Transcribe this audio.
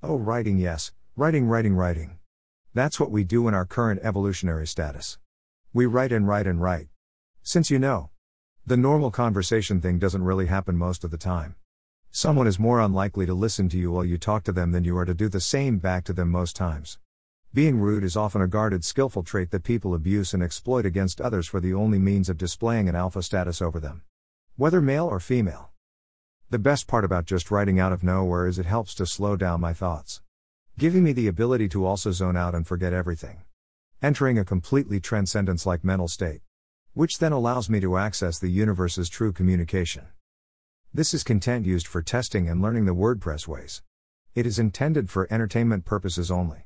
Oh, writing, yes, writing, writing, writing. That's what we do in our current evolutionary status. We write and write and write. Since you know, the normal conversation thing doesn't really happen most of the time. Someone is more unlikely to listen to you while you talk to them than you are to do the same back to them most times. Being rude is often a guarded, skillful trait that people abuse and exploit against others for the only means of displaying an alpha status over them. Whether male or female. The best part about just writing out of nowhere is it helps to slow down my thoughts, giving me the ability to also zone out and forget everything. Entering a completely transcendence like mental state, which then allows me to access the universe's true communication. This is content used for testing and learning the WordPress ways. It is intended for entertainment purposes only.